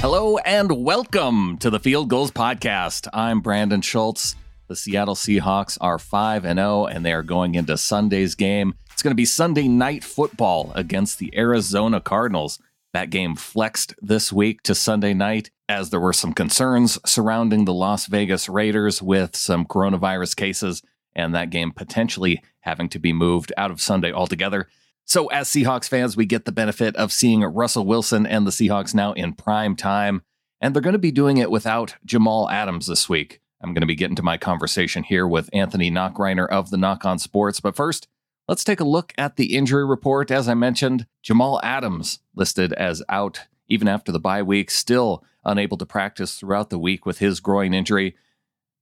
Hello and welcome to the Field Gulls Podcast. I'm Brandon Schultz. The Seattle Seahawks are 5 and 0 and they are going into Sunday's game. It's going to be Sunday night football against the Arizona Cardinals. That game flexed this week to Sunday night as there were some concerns surrounding the Las Vegas Raiders with some coronavirus cases and that game potentially having to be moved out of Sunday altogether. So, as Seahawks fans, we get the benefit of seeing Russell Wilson and the Seahawks now in prime time, and they're going to be doing it without Jamal Adams this week. I'm going to be getting to my conversation here with Anthony Knockreiner of the Knock on Sports. But first, let's take a look at the injury report. As I mentioned, Jamal Adams listed as out even after the bye week, still unable to practice throughout the week with his groin injury.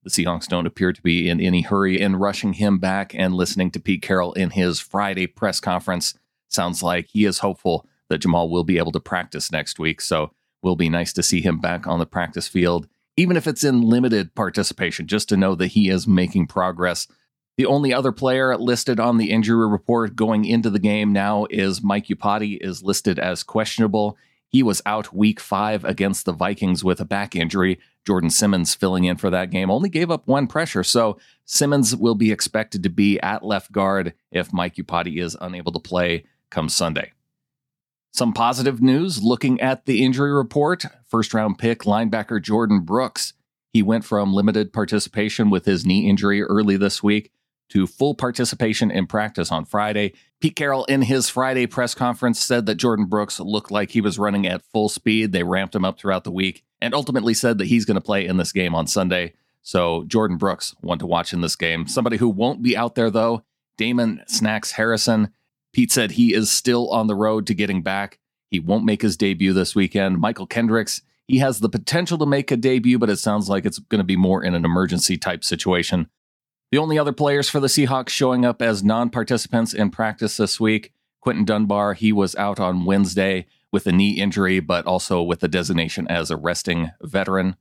The Seahawks don't appear to be in any hurry in rushing him back and listening to Pete Carroll in his Friday press conference. Sounds like he is hopeful that Jamal will be able to practice next week. So will be nice to see him back on the practice field, even if it's in limited participation, just to know that he is making progress. The only other player listed on the injury report going into the game now is Mike Iupati is listed as questionable. He was out week five against the Vikings with a back injury. Jordan Simmons filling in for that game only gave up one pressure. So Simmons will be expected to be at left guard if Mike Iupati is unable to play come Sunday. Some positive news looking at the injury report. First round pick linebacker Jordyn Brooks. He went from limited participation with his knee injury early this week to full participation in practice on Friday. Pete Carroll, in his Friday press conference, said that Jordyn Brooks looked like he was running at full speed. They ramped him up throughout the week and ultimately said that he's going to play in this game on Sunday. So, Jordyn Brooks, one to watch in this game. Somebody who won't be out there, though, Damon Snacks Harrison. Pete said he is still on the road to getting back. He won't make his debut this weekend. Mychal Kendricks, he has the potential to make a debut, but it sounds like it's going to be more in an emergency type situation. The only other players for the Seahawks showing up as non participants in practice this week Quinton Dunbar, he was out on Wednesday with a knee injury, but also with a designation as a resting veteran.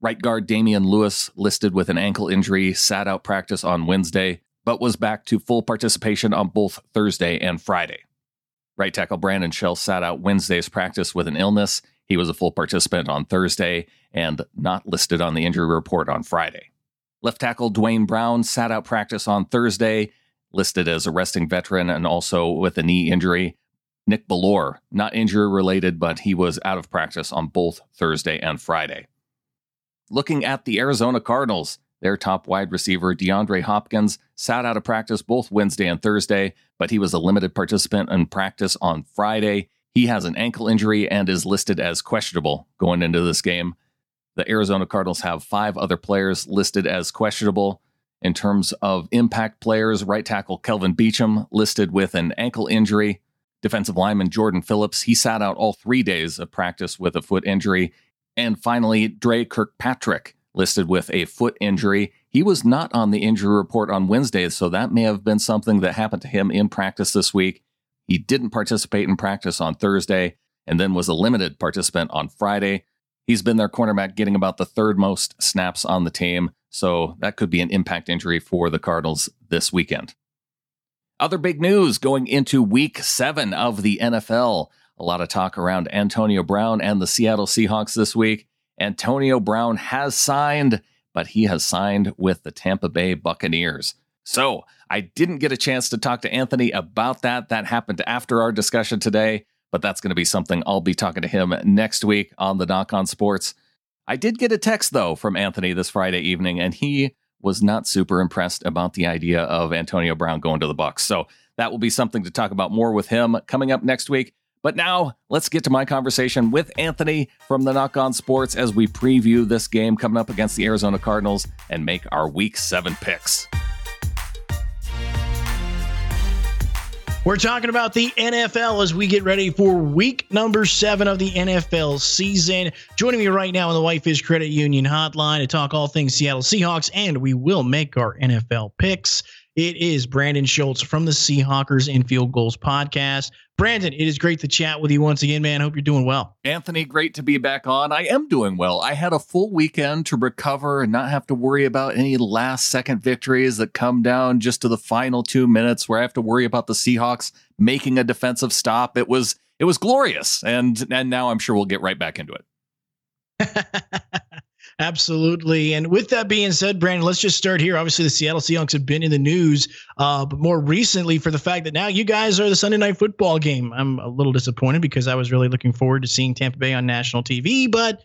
Right guard Damien Lewis, listed with an ankle injury, sat out practice on Wednesday, but was back to full participation on both Thursday and Friday. Right tackle Brandon Shell sat out Wednesday's practice with an illness. He was a full participant on Thursday and not listed on the injury report on Friday. Left tackle Duane Brown sat out practice on Thursday, listed as a resting veteran and also with a knee injury. Nick Bellore, not injury related, but he was out of practice on both Thursday and Friday. Looking at the Arizona Cardinals, their top wide receiver, DeAndre Hopkins, sat out of practice both Wednesday and Thursday, but he was a limited participant in practice on Friday. He has an ankle injury and is listed as questionable going into this game. The Arizona Cardinals have five other players listed as questionable. In terms of impact players, right tackle Kelvin Beachum listed with an ankle injury. Defensive lineman Jordan Phillips, he sat out all three days of practice with a foot injury. And finally, Dre Kirkpatrick listed with a foot injury. He was not on the injury report on Wednesday, so that may have been something that happened to him in practice this week. He didn't participate in practice on Thursday and then was a limited participant on Friday. He's been their cornerback, getting about the third most snaps on the team. So that could be an impact injury for the Cardinals this weekend. Other big news going into week seven of the NFL. A lot of talk around Antonio Brown and the Seattle Seahawks this week. Antonio Brown has signed, but he has signed with the Tampa Bay Buccaneers. So I didn't get a chance to talk to Anthony about that. That happened after our discussion today but that's going to be something I'll be talking to him next week on the Knock on Sports. I did get a text though from Anthony this Friday evening, and he was not super impressed about the idea of Antonio Brown going to the Bucks. So that will be something to talk about more with him coming up next week. But now let's get to my conversation with Anthony from the Knock On Sports as we preview this game coming up against the Arizona Cardinals and make our Week Seven picks. We're talking about the NFL as we get ready for week number seven of the NFL season. Joining me right now on the Whitefish Credit Union hotline to talk all things Seattle Seahawks, and we will make our NFL picks. It is Brandon Schultz from the Seahawkers in Field Gulls podcast. Brandon, it is great to chat with you once again, man. Hope you're doing well. Anthony, great to be back on. I am doing well. I had a full weekend to recover and not have to worry about any last second victories that come down just to the final two minutes where I have to worry about the Seahawks making a defensive stop. It was it was glorious. And and now I'm sure we'll get right back into it. Absolutely. And with that being said, Brandon, let's just start here. Obviously, the Seattle Seahawks have been in the news, uh, but more recently for the fact that now you guys are the Sunday night football game. I'm a little disappointed because I was really looking forward to seeing Tampa Bay on national TV, but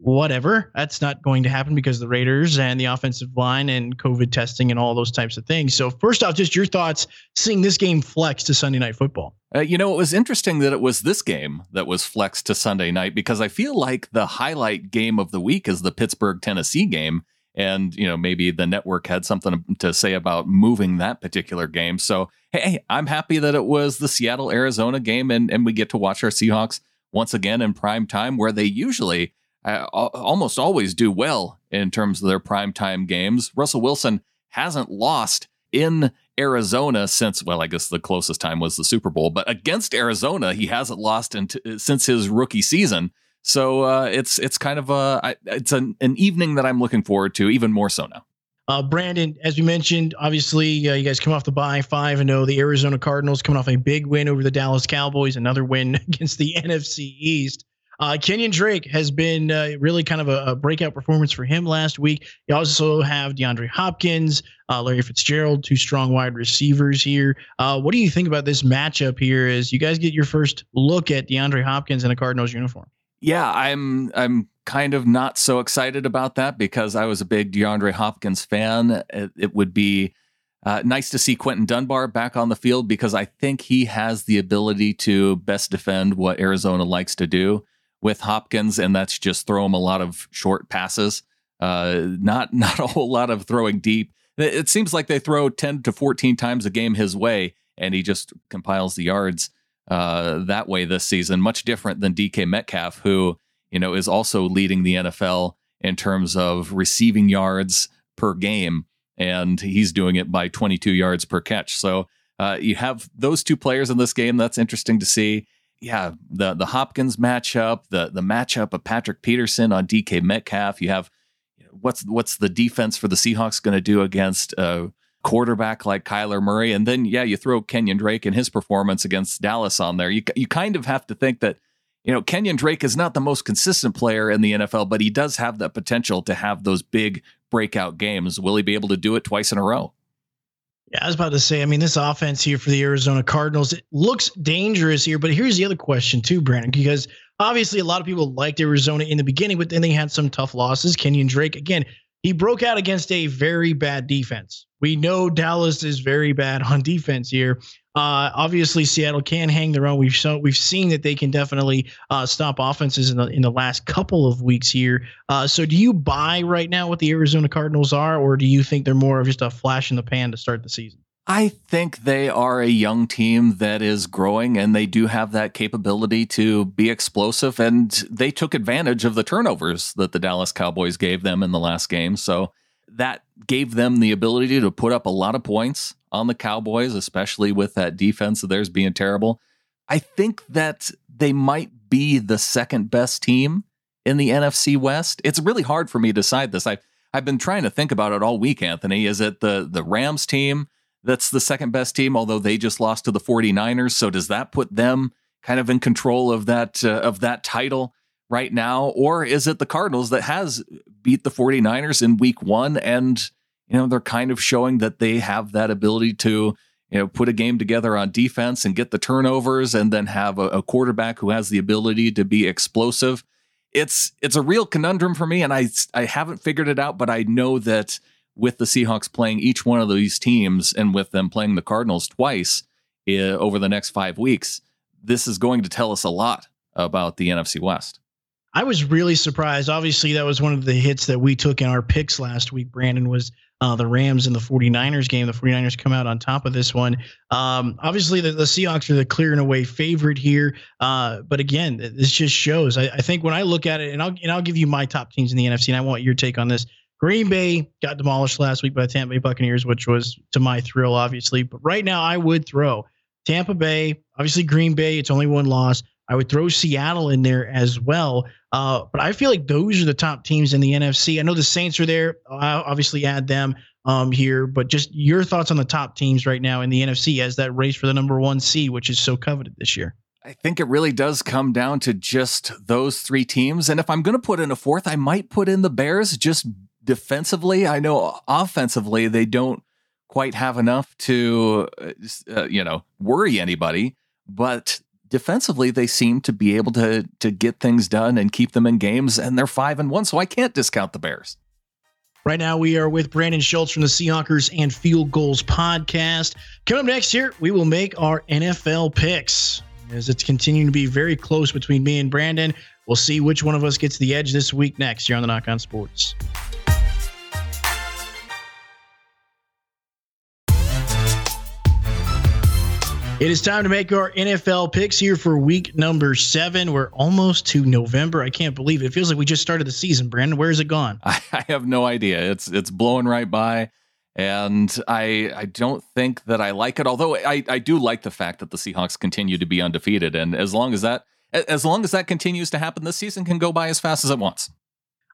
whatever. That's not going to happen because the Raiders and the offensive line and COVID testing and all those types of things. So, first off, just your thoughts seeing this game flex to Sunday night football. Uh, you know, it was interesting that it was this game that was flexed to Sunday night because I feel like the highlight game of the week is the Pittsburgh Tennessee game. And, you know, maybe the network had something to say about moving that particular game. So, hey, I'm happy that it was the Seattle Arizona game and, and we get to watch our Seahawks once again in prime time where they usually uh, almost always do well in terms of their primetime games. Russell Wilson hasn't lost in Arizona since, well, I guess the closest time was the Super Bowl, but against Arizona, he hasn't lost into, since his rookie season. So uh, it's it's kind of a it's an, an evening that I'm looking forward to even more so now. Uh, Brandon, as we mentioned, obviously uh, you guys come off the bye five and zero. The Arizona Cardinals coming off a big win over the Dallas Cowboys, another win against the NFC East. Uh, Kenyan Drake has been uh, really kind of a, a, breakout performance for him last week. You also have DeAndre Hopkins, uh, Larry Fitzgerald, two strong wide receivers here. Uh, what do you think about this matchup here as you guys get your first look at DeAndre Hopkins in a Cardinals uniform? Yeah, I'm I'm kind of not so excited about that because I was a big DeAndre Hopkins fan. It, it would be uh, nice to see Quinton Dunbar back on the field because I think he has the ability to best defend what Arizona likes to do with Hopkins, and that's just throw him a lot of short passes. Uh, not not a whole lot of throwing deep. It seems like they throw ten to fourteen times a game his way, and he just compiles the yards uh, that way this season. Much different than DK Metcalf, who you know is also leading the NFL in terms of receiving yards per game, and he's doing it by 22 yards per catch. So uh, you have those two players in this game. That's interesting to see yeah, the the Hopkins matchup, the the matchup of Patrick Peterson on DK Metcalf. You have what's what's the defense for the Seahawks going to do against a quarterback like Kyler Murray, and then yeah, you throw Kenyan Drake and his performance against Dallas on there. You you kind of have to think that you know Kenyan Drake is not the most consistent player in the NFL, but he does have that potential to have those big breakout games. Will he be able to do it twice in a row? Yeah, I was about to say, I mean, this offense here for the Arizona Cardinals, it looks dangerous here. But here's the other question, too, Brandon, because obviously a lot of people liked Arizona in the beginning, but then they had some tough losses. Kenyan Drake, again, he broke out against a very bad defense. We know Dallas is very bad on defense here. Uh, obviously, Seattle can hang their own. We've shown, we've seen that they can definitely uh, stop offenses in the in the last couple of weeks here. Uh, so, do you buy right now what the Arizona Cardinals are, or do you think they're more of just a flash in the pan to start the season? I think they are a young team that is growing and they do have that capability to be explosive. And they took advantage of the turnovers that the Dallas Cowboys gave them in the last game. So that gave them the ability to put up a lot of points on the Cowboys, especially with that defense of theirs being terrible. I think that they might be the second best team in the NFC West. It's really hard for me to decide this. I've I've been trying to think about it all week, Anthony. Is it the the Rams team that's the second best team, although they just lost to the 49ers? So does that put them kind of in control of that uh, of that title right now? Or is it the Cardinals that has beat the 49ers in week one and you know, they're kind of showing that they have that ability to, you know, put a game together on defense and get the turnovers and then have a, a quarterback who has the ability to be explosive. It's it's a real conundrum for me and I I haven't figured it out, but I know that with the Seahawks playing each one of these teams and with them playing the Cardinals twice uh, over the next 5 weeks, this is going to tell us a lot about the NFC West. I was really surprised. Obviously, that was one of the hits that we took in our picks last week. Brandon was uh, the Rams and the 49ers game. The 49ers come out on top of this one. Um, obviously, the, the, Seahawks are the clear and away favorite here. Uh, but again, this just shows. I, I, think when I look at it, and I'll and I'll give you my top teams in the NFC, and I want your take on this. Green Bay got demolished last week by the Tampa Bay Buccaneers, which was to my thrill, obviously. But right now, I would throw Tampa Bay, obviously Green Bay. It's only one loss. I would throw Seattle in there as well. Uh, but I feel like those are the top teams in the NFC. I know the Saints are there. I'll obviously add them um, here, but just your thoughts on the top teams right now in the NFC as that race for the number one seed, which is so coveted this year. I think it really does come down to just those three teams. And if I'm going to put in a fourth, I might put in the Bears just defensively. I know offensively, they don't quite have enough to, uh, uh, you know, worry anybody. But defensively, they seem to be able to to get things done and keep them in games. And they're five and one, so I can't discount the Bears. Right now, we are with Brandon Schultz from the Seahawkers and Field Gulls podcast. Coming up next here, we will make our NFL picks as it's continuing to be very close between me and Brandon. We'll see which one of us gets the edge this week next here on the Knock On Sports. It is time to make our NFL picks here for week number seven. We're almost to November. I can't believe it. It feels like we just started the season, Brandon. Where is it gone? I have no idea. It's it's blowing right by. And I I don't think that I like it. Although I, I do like the fact that the Seahawks continue to be undefeated. And as long as that as long as that continues to happen, this season can go by as fast as it wants.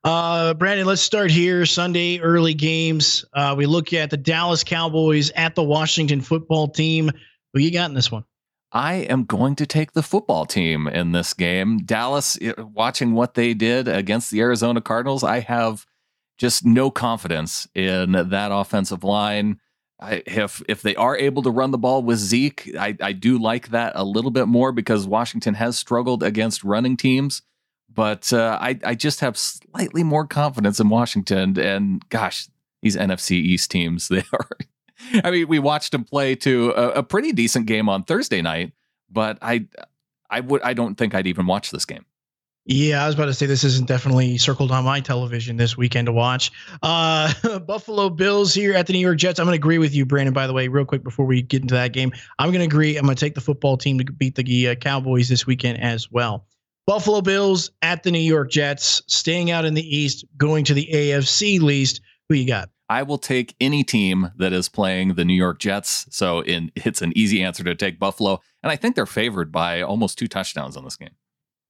Uh, Brandon, let's start here. Sunday early games. Uh, we look at the Dallas Cowboys at the Washington football team. Who you got in this one? I am going to take the football team in this game. Dallas, watching what they did against the Arizona Cardinals, I have just no confidence in that offensive line. I, if if they are able to run the ball with Zeke, I, I do like that a little bit more because Washington has struggled against running teams. But uh, I I just have slightly more confidence in Washington. And gosh, these NFC East teams they are I mean, we watched him play to a, a, pretty decent game on Thursday night, but I, I would, I don't think I'd even watch this game. Yeah, I was about to say this isn't definitely circled on my television this weekend to watch. Uh, Buffalo Bills here at the New York Jets. I'm going to agree with you, Brandon. By the way, real quick before we get into that game, I'm going to agree. I'm going to take the football team to beat the uh, Cowboys this weekend as well. Buffalo Bills at the New York Jets, staying out in the East, going to the AFC least. Who you got? I will take any team that is playing the New York Jets. So in, it's an easy answer to take Buffalo. And I think they're favored by almost two touchdowns on this game.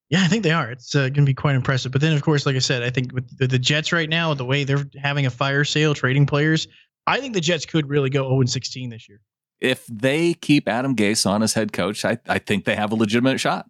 Yeah, I think they are. It's uh, going to be quite impressive. But then, of course, like I said, I think with the, the, Jets right now, the way they're having a fire sale trading players, I think the Jets could really go 0 16 this year. If they keep Adam Gase on as head coach, I, I think they have a legitimate shot.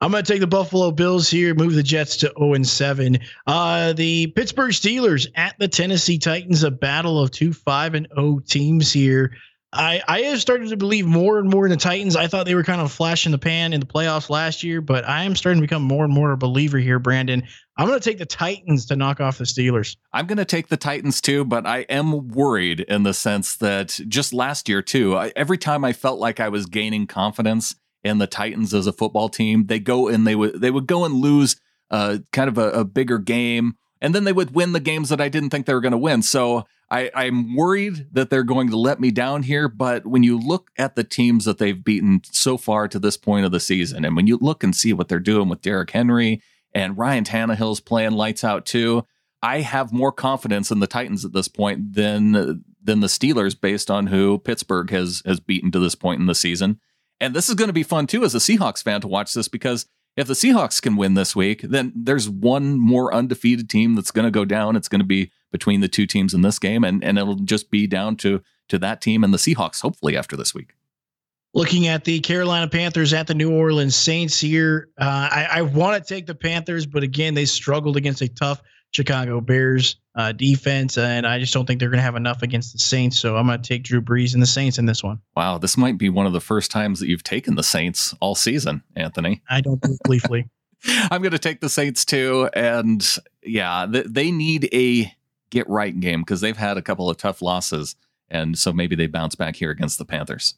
I'm going to take the Buffalo Bills here, move the Jets to 0 and 7. Uh, the Pittsburgh Steelers at the Tennessee Titans, a battle of two 5 and 0 teams here. I, I have started to believe more and more in the Titans. I thought they were kind of a flash in the pan in the playoffs last year, but I am starting to become more and more a believer here, Brandon. I'm going to take the Titans to knock off the Steelers. I'm going to take the Titans too, but I am worried in the sense that just last year, too, I, every time I felt like I was gaining confidence and the Titans as a football team. They go and they would they would go and lose uh, kind of a, a bigger game, and then they would win the games that I didn't think they were going to win. So I, I'm worried that they're going to let me down here. But when you look at the teams that they've beaten so far to this point of the season, and when you look and see what they're doing with Derrick Henry and Ryan Tannehill's playing lights out too, I have more confidence in the Titans at this point than than the Steelers based on who Pittsburgh has has beaten to this point in the season. And this is going to be fun too as a Seahawks fan to watch this because if the Seahawks can win this week, then there's one more undefeated team that's going to go down. It's going to be between the two teams in this game, and, and it'll just be down to to that team and the Seahawks, hopefully, after this week. Looking at the Carolina Panthers at the New Orleans Saints here, uh, I, I want to take the Panthers, but again, they struggled against a tough Chicago Bears uh, defense, and I just don't think they're going to have enough against the Saints. So I'm going to take Drew Brees and the Saints in this one. Wow, this might be one of the first times that you've taken the Saints all season, Anthony. I don't think gleefully. I'm going to take the Saints too, and yeah, they need a get right game because they've had a couple of tough losses, and so maybe they bounce back here against the Panthers.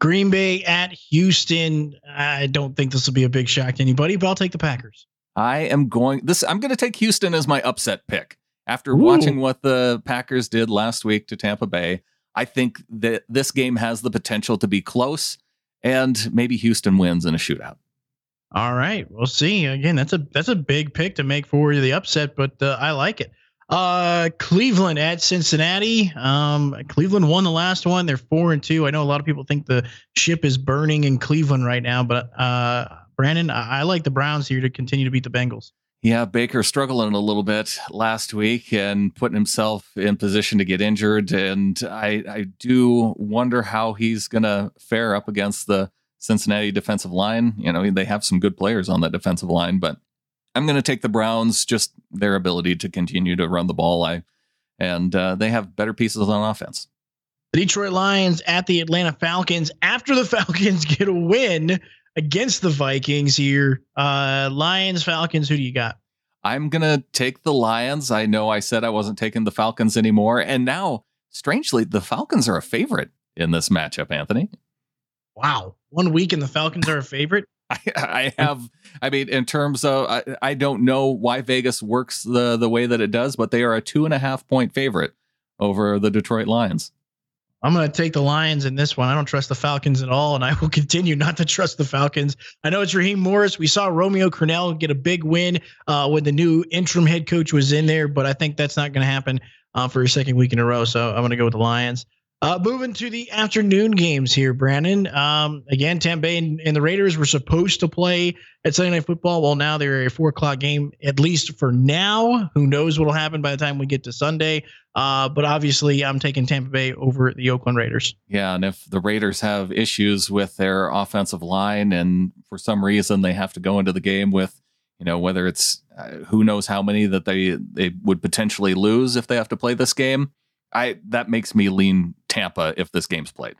Green Bay at Houston. I don't think this will be a big shock to anybody, but I'll take the Packers. I am going this. I'm going to take Houston as my upset pick after Ooh. watching what the Packers did last week to Tampa Bay. I think that this game has the potential to be close, and maybe Houston wins in a shootout. All right, we'll see. Again, that's a that's a big pick to make for the upset, but uh, I like it. Uh, Cleveland at Cincinnati. Um, Cleveland won the last one. They're four and two. I know a lot of people think the ship is burning in Cleveland right now, but uh, Brandon, I, I like the Browns here to continue to beat the Bengals. Yeah, Baker struggling a little bit last week and putting himself in position to get injured. And I, I do wonder how he's going to fare up against the Cincinnati defensive line. You know, they have some good players on that defensive line, but I'm going to take the Browns, just their ability to continue to run the ball. I and uh, they have better pieces on offense. The Detroit Lions at the Atlanta Falcons. After the Falcons get a win against the Vikings here, uh, Lions, Falcons. Who do you got? I'm gonna take the Lions. I know I said I wasn't taking the Falcons anymore, and now, strangely, the Falcons are a favorite in this matchup. Anthony. Wow, one week and the Falcons are a favorite. I, I have. I mean, in terms of, I, I don't know why Vegas works the the way that it does, but they are a two and a half point favorite over the Detroit Lions. I'm going to take the Lions in this one. I don't trust the Falcons at all, and I will continue not to trust the Falcons. I know it's Raheem Morris. We saw Romeo Crennel get a big win uh, when the new interim head coach was in there, but I think that's not going to happen uh, for a second week in a row. So I'm going to go with the Lions. Uh, moving to the afternoon games here, Brandon. Um, again, Tampa Bay and, and, the Raiders were supposed to play at Sunday Night Football. Well, now they're a four o'clock game, at least for now. Who knows what will happen by the time we get to Sunday? Uh, but obviously, I'm taking Tampa Bay over the Oakland Raiders. Yeah, and if the Raiders have issues with their offensive line, and for some reason they have to go into the game with, you know, whether it's uh, who knows how many that they they would potentially lose if they have to play this game I that makes me lean Tampa if this game's played.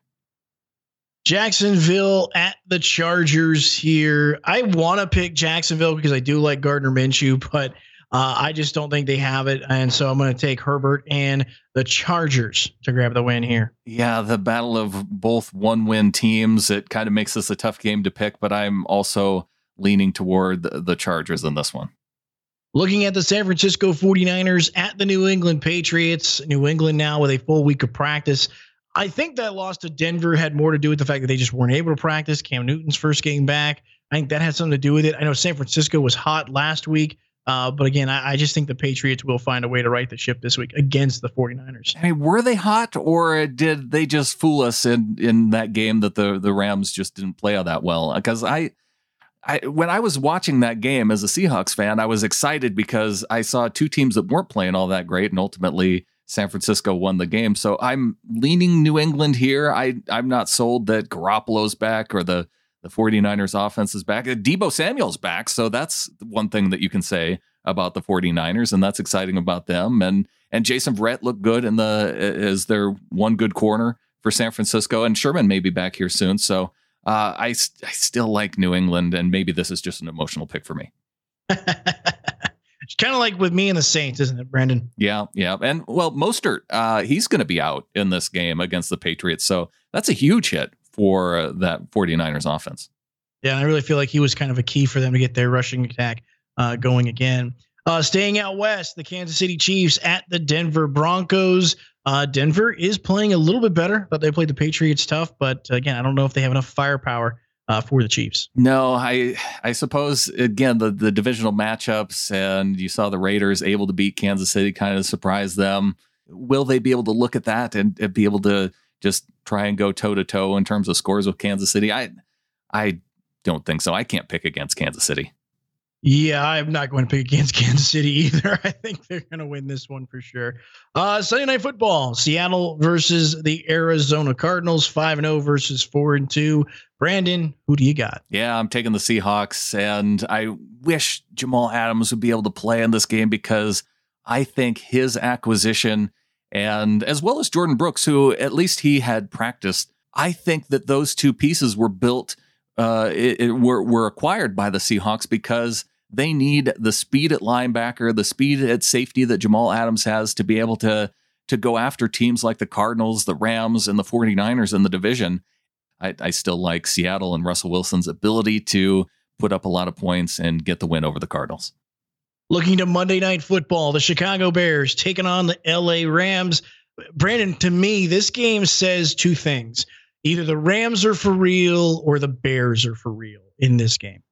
Jacksonville at the Chargers here. I want to pick Jacksonville because I do like Gardner Minshew, but uh, I just don't think they have it, and so I'm going to take Herbert and the Chargers to grab the win here. Yeah, the battle of both one-win teams. It kind of makes this a tough game to pick, but I'm also leaning toward the Chargers in this one. Looking at the San Francisco 49ers at the New England Patriots, New England now with a full week of practice. I think that loss to Denver had more to do with the fact that they just weren't able to practice. Cam Newton's first game back. I think that had something to do with it. I know San Francisco was hot last week, uh, but again, I, I, just think the Patriots will find a way to right the ship this week against the 49ers. I mean, were they hot or did they just fool us in, in that game that the, the Rams just didn't play all that well? Because I I, when I was watching that game as a Seahawks fan, I was excited because I saw two teams that weren't playing all that great, and ultimately San Francisco won the game. So I'm leaning New England here. I I'm not sold that Garoppolo's back or the the 49ers offense is back. Deebo Samuel's back, so that's one thing that you can say about the 49ers, and that's exciting about them. And and Jason Verrett looked good in the as their one good corner for San Francisco, and Sherman may be back here soon. So uh, I, I still like New England, and maybe this is just an emotional pick for me. kind of like with me and the Saints, isn't it, Brandon? Yeah, yeah. And well, Mostert, uh, he's going to be out in this game against the Patriots. So that's a huge hit for uh, that 49ers offense. Yeah, I really feel like he was kind of a key for them to get their rushing attack uh, going again. Uh, staying out west, the Kansas City Chiefs at the Denver Broncos. Uh, Denver is playing a little bit better, but they played the Patriots tough. But again, I don't know if they have enough firepower uh, for the Chiefs. No, I I suppose again the the divisional matchups, and you saw the Raiders able to beat Kansas City, kind of surprised them. Will they be able to look at that and, and be able to just try and go toe to toe in terms of scores with Kansas City? I I don't think so. I can't pick against Kansas City. Yeah, I'm not going to pick against Kansas City either. I think they're going to win this one for sure. Uh, Sunday night football: Seattle versus the Arizona Cardinals, five and zero oh versus four and two. Brandon, who do you got? Yeah, I'm taking the Seahawks, and I wish Jamal Adams would be able to play in this game because I think his acquisition, and as well as Jordyn Brooks, who at least he had practiced, I think that those two pieces were built uh, it, it, were, were acquired by the Seahawks because they need the speed at linebacker, the speed at safety that Jamal Adams has to be able to to go after teams like the Cardinals, the Rams, and the 49ers in the division. I, I still like Seattle and Russell Wilson's ability to put up a lot of points and get the win over the Cardinals. Looking to Monday Night Football, the Chicago Bears taking on the LA Rams. Brandon, to me, this game says two things either the Rams are for real or the Bears are for real in this game.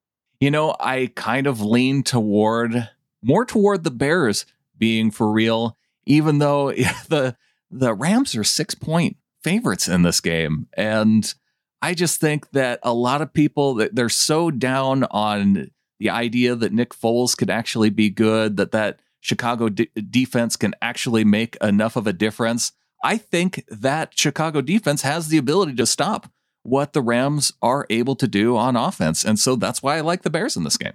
You know, I kind of lean toward more toward the Bears being for real, even though the the Rams are six point favorites in this game. And I just think that a lot of people that they're so down on the idea that Nick Foles could actually be good, that that Chicago de- defense can actually make enough of a difference I think that Chicago defense has the ability to stop what the Rams are able to do on offense. And so that's why I like the Bears in this game.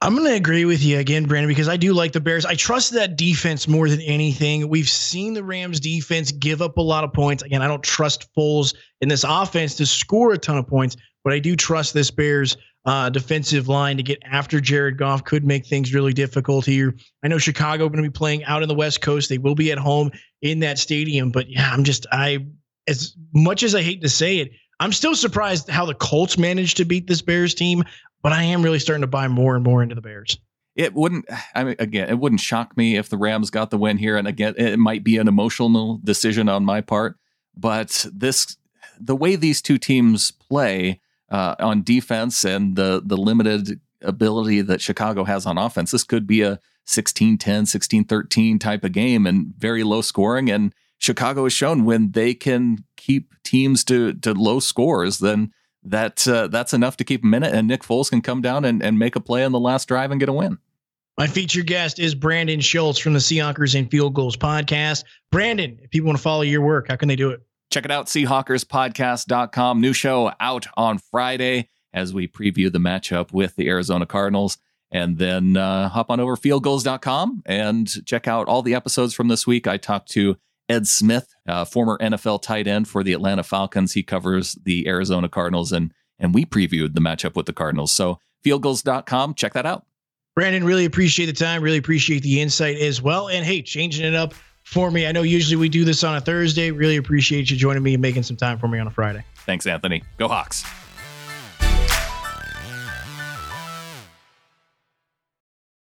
I'm going to agree with you again, Brandon, because I do like the Bears. I trust that defense more than anything. We've seen the Rams defense give up a lot of points. Again, I don't trust Foles in this offense to score a ton of points, but I do trust this Bears uh, defensive line to get after Jared Goff could make things really difficult here. I know Chicago going to be playing out in the West Coast. They will be at home in that stadium, but yeah, I'm just I as much as I hate to say it, I'm still surprised how the Colts managed to beat this Bears team but I am really starting to buy more and more into the Bears. It wouldn't. I mean, again, it wouldn't shock me if the Rams got the win here. And again, it might be an emotional decision on my part, but this, the way these two teams play uh, on defense and the the limited ability that Chicago has on offense, this could be a 16-10, 16-13 type of game and very low scoring. And Chicago has shown when they can keep teams to to low scores, then that uh, that's enough to keep a minute, and Nick Foles can come down and, and make a play on the last drive and get a win. My featured guest is Brandon Schultz from the Seahawkers and Field Gulls podcast. Brandon, if people want to follow your work, how can they do it? Check it out, Seahawkerspodcast.com. New show out on Friday as we preview the matchup with the Arizona Cardinals. And then uh, hop on over fieldgulls.com and check out all the episodes from this week. I talked to Ed Smith, uh, former NFL tight end for the Atlanta Falcons. He covers the Arizona Cardinals, and and we previewed the matchup with the Cardinals. So fieldgulls.com, check that out. Brandon, really appreciate the time. Really appreciate the insight as well. And hey, changing it up for me. I know usually we do this on a Thursday. Really appreciate you joining me and making some time for me on a Friday. Thanks, Anthony. Go Hawks.